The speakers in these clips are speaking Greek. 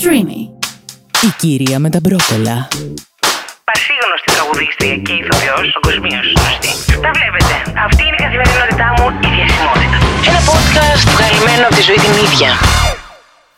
Streamy. Η κυρία με τα μπρόκολα. Πασίγνωστη τραγουδίστρια και ηθοποιός, παγκοσμίως γνωστή. Τα βλέπετε. Αυτή είναι η καθημερινότητά μου, η διασημότητα. Ένα podcast βγαλμένο από τη ζωή την ίδια.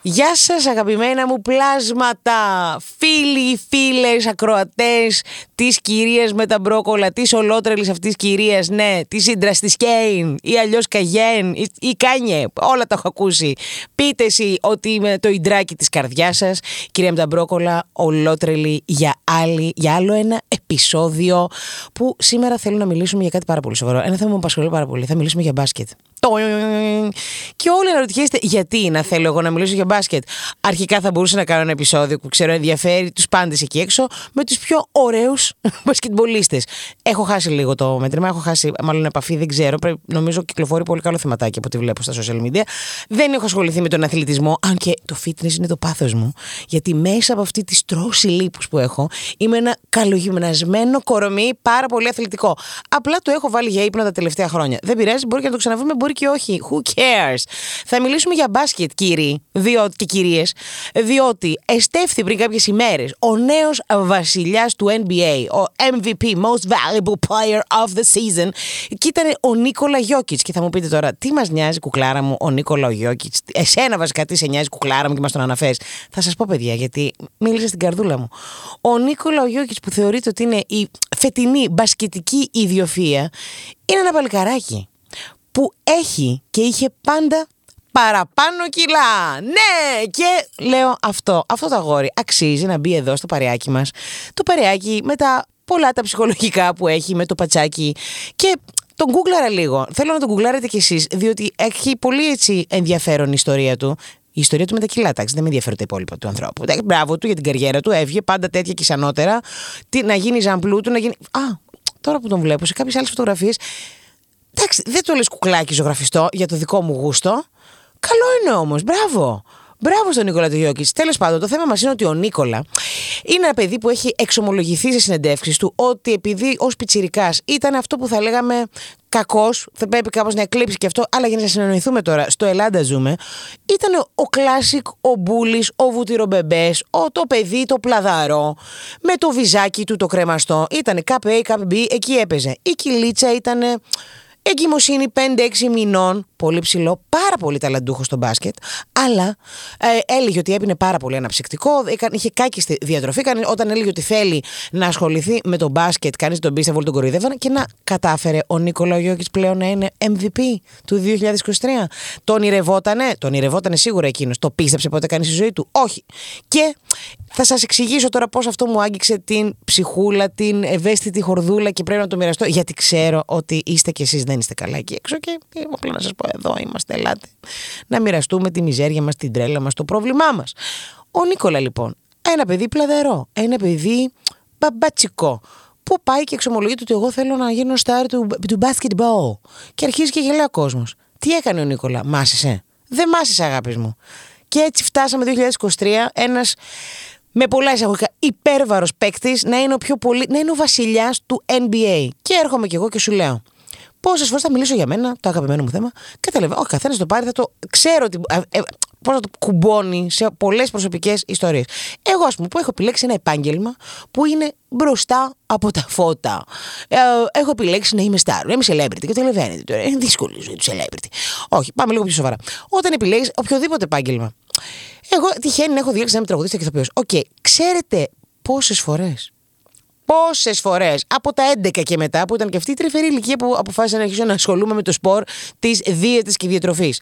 Γεια σας αγαπημένα μου πλάσματα, φίλοι, φίλες, ακροατές της κυρίας με τα μπρόκολα, της ολότρελης αυτής κυρίας, ναι, της σύντρας της Κέιν ή αλλιώς Καγέν ή, ή Κάνιε, όλα τα έχω ακούσει. Πείτε εσύ ότι είμαι το ιντράκι της καρδιάς σας, κυρία με τα μπρόκολα, ολότρελη για, άλλη, για άλλο ένα επεισόδιο που σήμερα θέλω να μιλήσουμε για κάτι πάρα πολύ σοβαρό. Ένα θέμα που μου απασχολεί πάρα πολύ, θα μιλήσουμε για μπάσκετ. Και όλοι αναρωτιέστε γιατί να θέλω εγώ να μιλήσω για μπάσκετ. Αρχικά θα μπορούσα να κάνω ένα επεισόδιο που ξέρω ενδιαφέρει τους πάντες εκεί έξω με τους πιο ωραίους μπασκετμπολίστες. Έχω χάσει λίγο το μέτρημα, έχω χάσει μάλλον επαφή, δεν ξέρω. Πρέπει, νομίζω κυκλοφορεί πολύ καλό θεματάκι από ό,τι βλέπω στα social media. Δεν έχω ασχοληθεί με τον αθλητισμό, αν και το fitness είναι το πάθος μου. Γιατί μέσα από αυτή τη στρώση λίπους που έχω είμαι ένα καλογυμνασμένο κορομί πάρα πολύ αθλητικό. Απλά το έχω βάλει για ύπνο τα τελευταία χρόνια. Δεν πειράζει, μπορεί και να το ξαναβούμε, μπορεί και όχι. Who cares; Θα μιλήσουμε για μπάσκετ, κύριοι διότι, και κυρίες, διότι εστέφθη πριν κάποιες ημέρες ο νέος βασιλιάς του NBA, ο MVP, Most Valuable Player of the Season, και ήταν ο Νίκολα Γιώκητς. Και θα μου πείτε τώρα, τι μας νοιάζει, κουκλάρα μου, ο Νίκολα Γιώκητς; Εσένα βασικά τι σε νοιάζει, κουκλάρα μου και μας τον αναφέρεις; Θα σας πω, παιδιά, γιατί μίλησε στην καρδούλα μου. Ο Νίκολα Γιώκητς που θεωρείται ότι είναι η φετινή μπασκετική ιδιοφία, είναι ένα παλικαράκι που έχει και είχε πάντα παραπάνω κιλά. Ναι, και λέω αυτό, αυτό το αγόρι αξίζει να μπει εδώ στο παρεάκι μας. Το παρεάκι με τα πολλά τα ψυχολογικά που έχει, με το πατσάκι και τον γκούγκλαρα λίγο. Θέλω να τον γκουγκλάρετε κι εσείς, διότι έχει πολύ έτσι ενδιαφέρον η ιστορία του. Η ιστορία του με τα κιλά, εντάξει, δεν με ενδιαφέρει τα υπόλοιπα του ανθρώπου. Μπράβο του για την καριέρα του, έβγε πάντα τέτοια και ισανότερα. Τι, να γίνει ζαμπλού του, να γίνει. Α, τώρα που τον βλέπω σε κάποιες άλλες φωτογραφίες. Εντάξει, δεν το λες κουκλάκι ζωγραφιστό για το δικό μου γούστο. Καλό είναι όμως, μπράβο. Μπράβο στον Νίκολα Τεγιώκη. Τέλος πάντων, το θέμα μας είναι ότι ο Νίκολα είναι ένα παιδί που έχει εξομολογηθεί σε συνεντεύξεις του ότι επειδή ως πιτσυρικά ήταν αυτό που θα λέγαμε κακός, θα πρέπει κάπως να εκλείψει και αυτό, αλλά για να συνεννοηθούμε τώρα, στο Ελλάδα ζούμε, ήταν ο classic, ο μπούλης, ο βουτυρομπεμπές, ο το παιδί, το πλαδαρό, με το βυζάκι του το κρεμαστό. Ήταν ΚΑΠΕ, ΚΑΠΕ, εκεί έπαιζε. Η κοιλίτσα ήταν εγκυμοσύνη 5-6 μηνών, πολύ ψηλό, πάρα πολύ ταλαντούχος στο μπάσκετ, αλλά ε, έλεγε ότι έπινε πάρα πολύ αναψυκτικό, είχε κάκιστη διατροφή. Όταν έλεγε ότι θέλει να ασχοληθεί με το μπάσκετ, κανείς τον πίστευε, όλοι τον κοροϊδεύαν και να κατάφερε ο Νίκολα Γιώκη πλέον να είναι MVP του 2023. Τον ονειρευότανε, τον ονειρευότανε σίγουρα εκείνος. Το πίστεψε ποτέ κανείς στη ζωή του; Όχι. Και θα σας εξηγήσω τώρα πώς αυτό μου άγγιξε την ψυχούλα, την ευαίσθητη χορδούλα και πρέπει να το μοιραστώ, γιατί ξέρω ότι είστε κι εσείς δεν είστε καλά εκεί έξω και απλά να σας πω εδώ είμαστε, ελάτε να μοιραστούμε τη μιζέρια μας, την τρέλα μας, το πρόβλημά μας. Ο Νίκολα λοιπόν, ένα παιδί πλαδερό, ένα παιδί μπαμπατσικό, που πάει και εξομολογείται ότι εγώ θέλω να γίνω στάρ του, του basketball. Και αρχίζει και γελάει ο κόσμος. Τι έκανε ο Νίκολα, μάσησε; Δεν μάσησε, αγάπης μου. Και έτσι φτάσαμε το 2023, ένας με πολλά εισαγωγικά υπέρβαρος παίκτης να είναι ο πιο πολύ, να είναι ο βασιλιάς του NBA. Και έρχομαι κι εγώ και σου λέω. Πόσες φορές θα μιλήσω για μένα, το αγαπημένο μου θέμα. Καταλαβαίνω. Όχι, καθένας το πάρει, θα το ξέρω ότι. Ε, Πώς να το κουμπώνει σε πολλές προσωπικές ιστορίες. Εγώ, ας πούμε, που έχω επιλέξει ένα επάγγελμα που είναι μπροστά από τα φώτα. Ε, έχω επιλέξει να είμαι star, να είμαι celebrity. Καταλαβαίνετε τώρα. Είναι δύσκολη η ζωή του celebrity. Όχι, πάμε λίγο πιο σοβαρά. Όταν επιλέγεις οποιοδήποτε επάγγελμα. Εγώ τυχαίνει να έχω διαλέξει να είμαι τραγουδίστρια και ηθοποιός. OK, okay. ξέρετε πόσες φορές πόσες φορές από τα 11 και μετά, που ήταν και αυτή η τρυφερή ηλικία που αποφάσισα να αρχίσω να ασχολούμαι με το σπορ της δίαιτης και διατροφής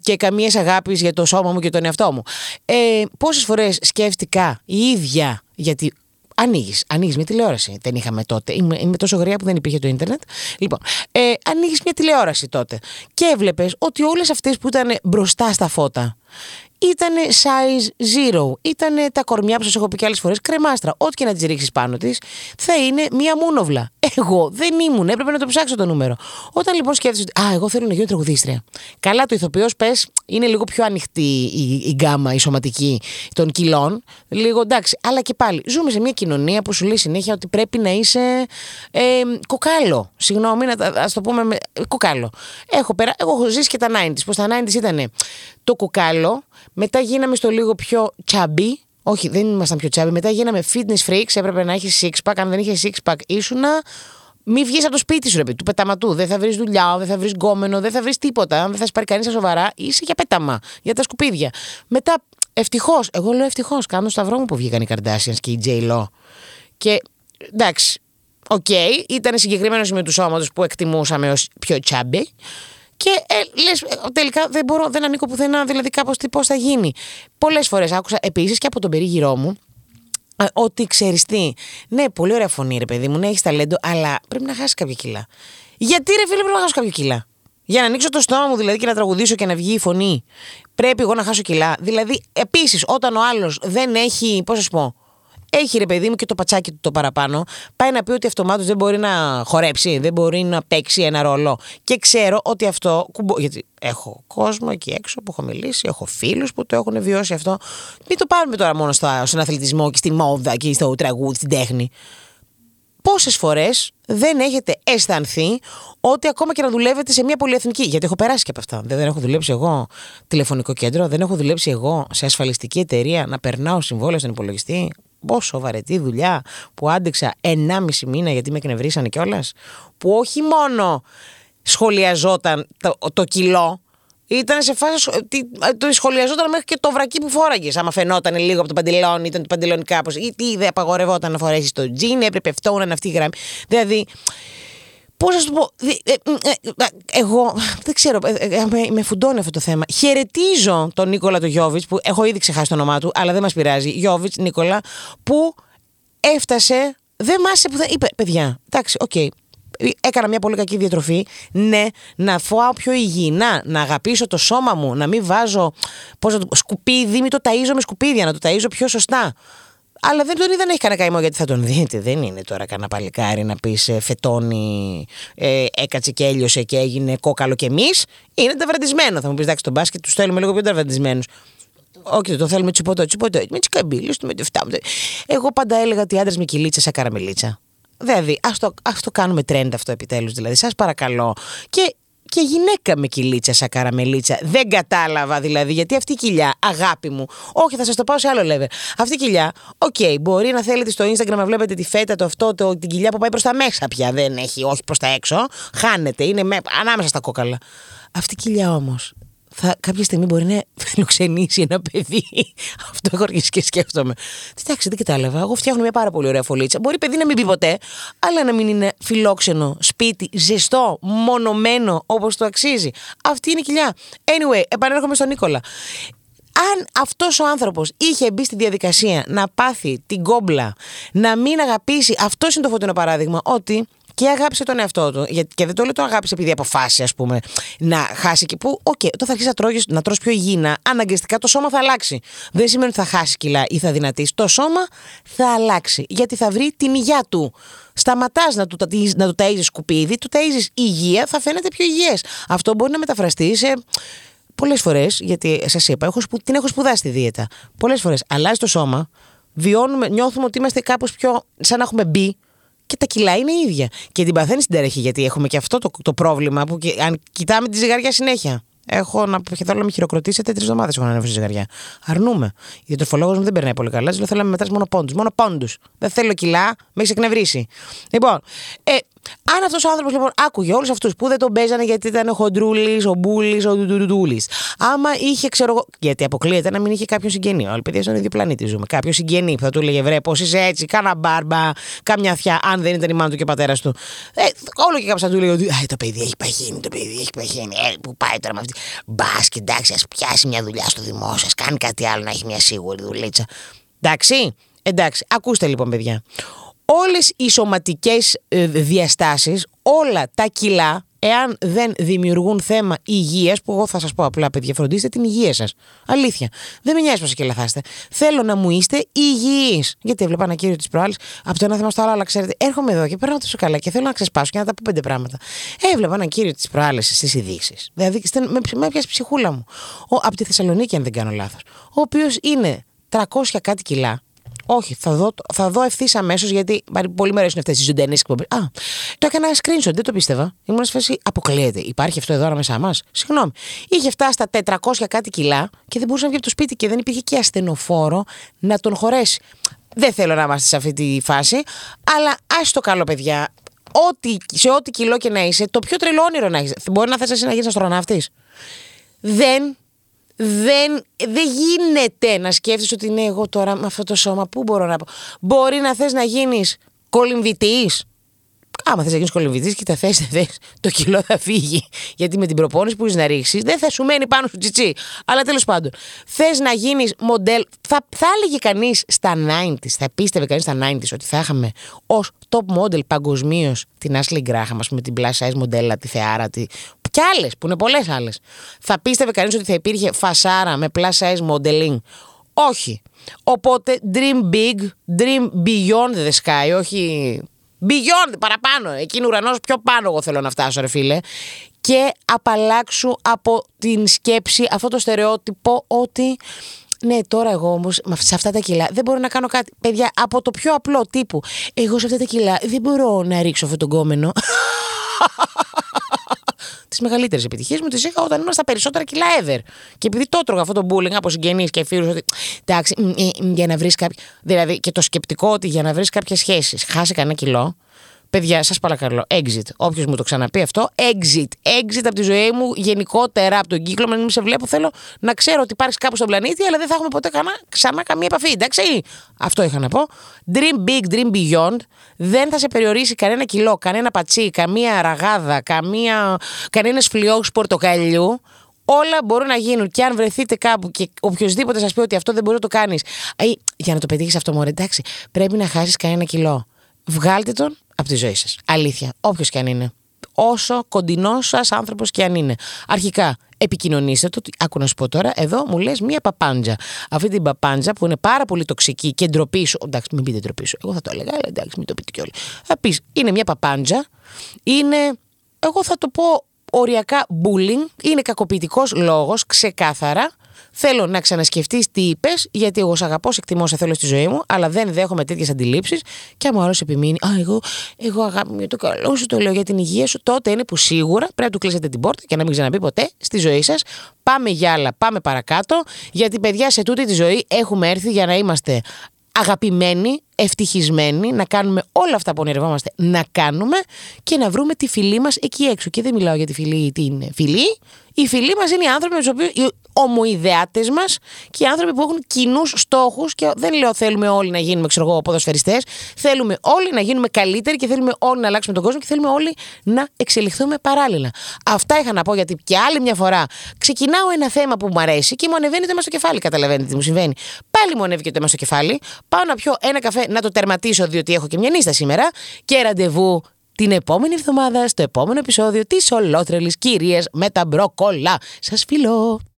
και καμίας αγάπης για το σώμα μου και τον εαυτό μου. Ε, πόσες φορές σκέφτηκα η ίδια, γιατί Ανοίγεις, ανοίγεις μια τηλεόραση. Δεν είχαμε τότε. Είμαι, είμαι τόσο γρήγορα που δεν υπήρχε το ίντερνετ. Λοιπόν, ε, ανοίγεις μια τηλεόραση τότε και έβλεπες ότι όλες αυτές που ήταν μπροστά στα φώτα ήταν size zero. Ήταν τα κορμιά που σας έχω πει και άλλες φορές κρεμάστρα. Ό,τι και να τις ρίξεις πάνω της, θα είναι μία μούνοβλα. Εγώ δεν ήμουν, έπρεπε να το ψάξω το νούμερο. Όταν λοιπόν σκέφτεσαι ότι, Α, εγώ θέλω να γίνω τραγουδίστρια. Καλά, το ηθοποιός πες είναι λίγο πιο ανοιχτή η, η γκάμα, η σωματική των κιλών. Λίγο εντάξει. Αλλά και πάλι, ζούμε σε μια κοινωνία που σου λέει συνέχεια ότι πρέπει να είσαι ε, κοκάλο. Συγγνώμη, ας το πούμε με, κοκάλο. Έχω, περα, εγώ έχω ζήσει και τα 90s. Πώ τα 90s ήταν το κουκάλο, μετά γίναμε στο λίγο πιο τσάμπι. Όχι, δεν ήμασταν πιο τσάμπι. Μετά γίναμε fitness freaks. Έπρεπε να έχεις six pack. Αν δεν είχες six pack, ήσουνα. Μη βγεις από το σπίτι σου, ρε, παιδί, του πεταματού. Δεν θα βρεις δουλειά, δεν θα βρεις γκόμενο, δεν θα βρεις τίποτα. Αν δεν θα σε πάρει κανείς στα σοβαρά, είσαι για πέταμα, για τα σκουπίδια. Μετά, ευτυχώς, εγώ λέω ευτυχώς, κάνω σταυρό μου που βγήκαν οι Kardashians και η J. Lo. Και εντάξει, οκ, ήταν συγκεκριμένο σημείο του σώματος που εκτιμούσαμε ως πιο chubby. Και ε, λες, τελικά δεν μπορώ, δεν ανήκω πουθενά, δηλαδή κάπως τι πώς θα γίνει. Πολλές φορές άκουσα επίσης και από τον περίγυρό μου ε, ότι ξέρεις τι. Ναι, πολύ ωραία φωνή, ρε παιδί μου, ναι, έχεις ταλέντο, αλλά πρέπει να χάσεις κάποια κιλά. Γιατί ρε φίλε, πρέπει να χάσω κάποια κιλά; Για να ανοίξω το στόμα μου δηλαδή και να τραγουδήσω και να βγει η φωνή. Πρέπει εγώ να χάσω κιλά. Δηλαδή, επίσης, όταν ο άλλος δεν έχει, πώς να σου πω, έχει ρε παιδί μου και το πατσάκι του το παραπάνω, πάει να πει ότι αυτομάτως δεν μπορεί να χορέψει, δεν μπορεί να παίξει ένα ρόλο. Και ξέρω ότι αυτό. Κουμπο... Γιατί έχω κόσμο εκεί έξω που έχω μιλήσει, έχω φίλους που το έχουν βιώσει αυτό. Μην το πάρουμε τώρα μόνο στον αθλητισμό και στη μόδα και στο τραγούδι, στην τέχνη. Πόσες φορές δεν έχετε αισθανθεί ότι ακόμα και να δουλεύετε σε μια πολυεθνική. Γιατί έχω περάσει και από αυτά. Δεν έχω δουλέψει εγώ τηλεφωνικό κέντρο, δεν έχω δουλέψει εγώ σε ασφαλιστική εταιρεία να περνάω συμβόλαιο στον υπολογιστή πόσο βαρετή δουλειά που άντεξα 1,5 μήνα γιατί με εκνευρίσανε κιόλας. Που όχι μόνο σχολιαζόταν το, το κιλό, ήταν σε φάση. Το σχολιαζόταν μέχρι και το βρακί που φόραγες. Άμα φαινόταν λίγο από το παντελόνι, ήταν το παντελόνι κάπως. Ή τι δεν απαγορευόταν να φορέσεις το τζιν, έπρεπε αυτό να είναι αυτή η γραμμή. Δηλαδή, Πώς να σου το πω. Ε, ε, ε, εγώ δεν ξέρω. Με φουντώνει αυτό το θέμα. Χαιρετίζω τον Νίκολα του Γιώβιτς, που έχω ήδη ξεχάσει το όνομά του, αλλά δεν μας πειράζει. Γιώβιτς, Νίκολα, που έφτασε. Δεν μάσε που θα. είπε, παιδιά, εντάξει, οκ. Έκανα μια πολύ κακή διατροφή. Ναι, να φάω πιο υγιεινά, να αγαπήσω το σώμα μου, να μην βάζω πώς να το, σκουπίδι, μην το ταΐζω με σκουπίδια, να το ταΐζω πιο σωστά. Αλλά δεν τον είδα να έχει κανένα καημό γιατί θα τον δείτε. Δεν είναι τώρα κανένα παλικάρι να πεις ε, φετώνει, ε, έκατσε και έλειωσε και έγινε κόκαλο κι εμείς. Είναι ταβραντισμένο. Θα μου πεις εντάξει, τον μπάσκετ τους θέλουμε λίγο πιο ταβραντισμένους. Όχι, το θέλουμε τσουπωτό, τσουπωτό. Με τις καμπύλες του, με τεφτά. Εγώ πάντα έλεγα ότι άντρες με κοιλίτσα σαν καραμελίτσα. Δηλαδή, ας το, ας το κάνουμε trend αυτό επιτέλους. Δηλαδή, σας παρακαλώ. Και και γυναίκα με κοιλίτσα σαν καραμελίτσα. Δεν κατάλαβα δηλαδή γιατί αυτή η κοιλιά, αγάπη μου. Όχι, θα σας το πάω σε άλλο level. Αυτή η κοιλιά, OK, okay, μπορεί να θέλετε στο Instagram να βλέπετε τη φέτα, το αυτό, το, την κοιλιά που πάει προς τα μέσα πια. Δεν έχει, όχι προς τα έξω. Χάνεται, είναι με, ανάμεσα στα κόκαλα. Αυτή η κοιλιά όμως θα, κάποια στιγμή μπορεί να φιλοξενήσει ένα παιδί. Αυτό έχω αρχίσει και σκέφτομαι. Εντάξει, δεν κατάλαβα. Εγώ φτιάχνω μια πάρα πολύ ωραία φωλίτσα. Μπορεί παιδί να μην πει ποτέ, αλλά να μην είναι φιλόξενο, σπίτι, ζεστό, μονομένο όπως το αξίζει. Αυτή είναι η κοιλιά. Anyway, επανέρχομαι στον Νίκολα. Αν αυτός ο άνθρωπος είχε μπει στη διαδικασία να πάθει την κόμπλα, να μην αγαπήσει, αυτός είναι το φωτεινό παράδειγμα, ότι και αγάπησε τον εαυτό του. Και δεν το λέω το αγάπησε επειδή αποφάσισε, ας πούμε, να χάσει και που. OK, okay, όταν θα αρχίσει να, τρώγεις, να τρως πιο υγιεινά, αναγκαστικά το σώμα θα αλλάξει. Δεν σημαίνει ότι θα χάσει κιλά ή θα αδυνατίσει. Το σώμα θα αλλάξει. Γιατί θα βρει την υγεία του. Σταματάς να του, να του ταΐζεις σκουπίδι, του ταΐζεις υγεία, θα φαίνεται πιο υγιές. Αυτό μπορεί να μεταφραστεί σε πολλές φορές, γιατί σας είπα, έχω, την έχω σπουδάσει τη δίαιτα. Πολλές φορές αλλάζει το σώμα, βιώνουμε, νιώθουμε ότι είμαστε κάπως πιο. σαν να έχουμε μπει και τα κιλά είναι ίδια. Και την παθαίνει στην ταραχή, γιατί έχουμε και αυτό το, το πρόβλημα που αν κοιτάμε τη ζυγαριά συνέχεια. Έχω να θέλω να με χειροκροτήσετε τρεις εβδομάδες έχω να ανέβω στη ζυγαριά. Αρνούμε. Η τροφολόγο μου δεν περνάει πολύ καλά. Δηλαδή θέλω να με μετράσει μόνο πόντους. Μόνο πόντους. Δεν θέλω κιλά, με έχει εκνευρίσει. Λοιπόν, ε, αν αυτός ο άνθρωπος λοιπόν άκουγε όλους αυτούς που δεν τον παίζανε γιατί ήταν ο χοντρούλης, ο μπούλης, ο ντουντούλη. Άμα είχε, ξέρω εγώ. Γιατί αποκλείεται να μην είχε κάποιο συγγενή. Όλοι παιδιά στον ίδιο πλανήτη ζούμε. Κάποιο συγγενή που θα του έλεγε Βρέ, πώς είσαι έτσι, κάνα μπάρμπα, κάμια θιά, αν δεν ήταν η μάνα του και ο πατέρας του. Ε, όλο και κάποιο θα του έλεγε ότι το παιδί έχει παχύνει, το παιδί έχει παχύνει. Ε, που πάει τώρα με αυτή. Μπας και εντάξει, ας πιάσει μια δουλειά στο δημόσιο, κάνει κάτι άλλο να έχει μια σίγουρη δουλίτσα. Εντάξει. Εντάξει, ακούστε λοιπόν παιδιά όλες οι σωματικές ε, διαστάσεις, όλα τα κιλά, εάν δεν δημιουργούν θέμα υγείας, που εγώ θα σας πω απλά παιδιά, φροντίστε την υγεία σας. Αλήθεια. Δεν με νοιάζει πόσο κιλά Θέλω να μου είστε υγιείς. Γιατί έβλεπα ένα κύριο της προάλλης, από το ένα θέμα στο άλλο, αλλά ξέρετε, έρχομαι εδώ και παίρνω τόσο καλά και θέλω να ξεσπάσω και να τα πω πέντε πράγματα. Έβλεπα ένα κύριο της προάλλης στις ειδήσεις. Δηλαδή, με, με έπιασε ψυχούλα μου. Ο, από τη Θεσσαλονίκη, αν δεν κάνω λάθος. Ο οποίος είναι 300 κάτι κιλά, Όχι, θα δω, θα δω ευθύς αμέσως γιατί πολύ με αρέσουν αυτές οι ζωντανές εκπομπές. Α, το έκανα screenshot, δεν το πίστευα. Ήμουν σε φάση, αποκλείεται. Υπάρχει αυτό εδώ μέσα μας; Συγγνώμη. Είχε φτάσει στα 400 κάτι κιλά και δεν μπορούσε να βγει από το σπίτι και δεν υπήρχε και ασθενοφόρο να τον χωρέσει. Δεν θέλω να είμαστε σε αυτή τη φάση, αλλά α το καλό, παιδιά. Ό,τι, σε ό,τι κιλό και να είσαι, το πιο τρελό όνειρο να έχεις. Μπορεί να θες εσύ να γίνεις αστροναύτης. Δεν δεν, δεν γίνεται να σκέφτεσαι ότι ναι, εγώ τώρα με αυτό το σώμα, πού μπορώ να πω. Μπορεί να θες να γίνεις κολυμβητής. Άμα θες να γίνεις κολυμβητή και τα θες, θες, το κιλό θα φύγει. Γιατί με την προπόνηση που είσαι να ρίξεις, δεν θα σου μένει πάνω σου τσιτσί. Αλλά τέλος πάντων, θες να γίνεις μοντέλ. Θα, θα έλεγε κανείς στα 90s, θα πίστευε κανείς στα 90s ότι θα είχαμε ως top model παγκοσμίως την Ashley Graham, ας πούμε, την plus size μοντέλα, τη Θεάρα, τη, και άλλες, που είναι πολλές άλλες. Θα πίστευε κανείς ότι θα υπήρχε φασάρα με plus size modeling. Όχι. Οπότε dream big, dream beyond the sky, όχι beyond, παραπάνω. Εκείνο ουρανός πιο πάνω εγώ θέλω να φτάσω, ρε φίλε. Και απαλλάξου από την σκέψη, αυτό το στερεότυπο ότι ναι, τώρα εγώ όμως σε αυτά τα κιλά δεν μπορώ να κάνω κάτι. Παιδιά, από το πιο απλό τύπου. Εγώ σε αυτά τα κιλά δεν μπορώ να ρίξω αυτόν τον κόμενο. τις μεγαλύτερες επιτυχίες μου τις είχα όταν ήμουν στα περισσότερα κιλά ever. Και επειδή το έτρωγα αυτό το bullying από συγγενείς και φίλους, ότι εντάξει, για να βρεις κάποιο. Δηλαδή και το σκεπτικό ότι για να βρεις κάποιες σχέσεις, χάσει κανένα κιλό, Παιδιά, σας παρακαλώ, exit. Όποιος μου το ξαναπεί αυτό, exit. Exit από τη ζωή μου γενικότερα από τον κύκλο. Μην σε βλέπω, θέλω να ξέρω ότι υπάρχει κάπου στον πλανήτη, αλλά δεν θα έχουμε ποτέ κανά, ξανά καμία επαφή. Εντάξει; Αυτό είχα να πω. Dream big, dream beyond. Δεν θα σε περιορίσει κανένα κιλό, κανένα πατσί, καμία ραγάδα, καμία, κανένας φλοιός πορτοκαλιού. Όλα μπορούν να γίνουν. Και αν βρεθείτε κάπου και οποιοδήποτε σας πει ότι αυτό δεν μπορεί να το κάνεις. Για να το πετύχεις αυτό, μωρέ, εντάξει, πρέπει να χάσεις κανένα κιλό. Βγάλτε τον από τη ζωή σας. Αλήθεια. Όποιος και αν είναι. Όσο κοντινός σας άνθρωπος και αν είναι. Αρχικά, επικοινωνήστε το. Άκου να σου πω τώρα, εδώ μου λες μία παπάντζα. Αυτή την παπάντζα που είναι πάρα πολύ τοξική και ντροπής σου. Εντάξει, μην πείτε ντροπής σου. Εγώ θα το έλεγα, αλλά εντάξει, μην το πείτε κιόλας. Θα πεις, είναι μία παπάντζα. Είναι, εγώ θα το πω οριακά bullying. Είναι κακοποιητικός λόγος, ξεκάθαρα. Θέλω να ξανασκεφτείς τι είπες, γιατί εγώ σε αγαπώ, σε εκτιμώ, σε θέλω στη ζωή μου, αλλά δεν δέχομαι τέτοιες αντιλήψεις. Και αν μου άλλος επιμείνει, Α, εγώ, εγώ αγάπη μου για το καλό σου, το λέω για την υγεία σου, τότε είναι που σίγουρα πρέπει να του κλείσετε την πόρτα και να μην ξαναπεί ποτέ στη ζωή σας. Πάμε για άλλα, πάμε παρακάτω, γιατί παιδιά σε τούτη τη ζωή έχουμε έρθει για να είμαστε αγαπημένοι, ευτυχισμένοι, να κάνουμε όλα αυτά που ονειρευόμαστε να κάνουμε και να βρούμε τη φιλή μας εκεί έξω. Και δεν μιλάω για τη φιλή, την φιλή. Η φιλή μας είναι οι άνθρωποι με τους οποίους, ομοειδεάτες μας και οι άνθρωποι που έχουν κοινούς στόχους. Και δεν λέω θέλουμε όλοι να γίνουμε ξέρω εγώ, ποδοσφαιριστές. Θέλουμε όλοι να γίνουμε καλύτεροι και θέλουμε όλοι να αλλάξουμε τον κόσμο και θέλουμε όλοι να εξελιχθούμε παράλληλα. Αυτά είχα να πω γιατί και άλλη μια φορά ξεκινάω ένα θέμα που μου αρέσει και μου ανεβαίνει το στο κεφάλι. Καταλαβαίνετε τι μου συμβαίνει. Πάλι μου ανέβηκε το θέμα στο κεφάλι. Πάω να πιω ένα καφέ να το τερματίσω διότι έχω και μια νύστα σήμερα και ραντεβού την επόμενη εβδομάδα στο επόμενο επεισόδιο της ολότρελης κυρίας με τα μπροκόλα. Σας φιλώ!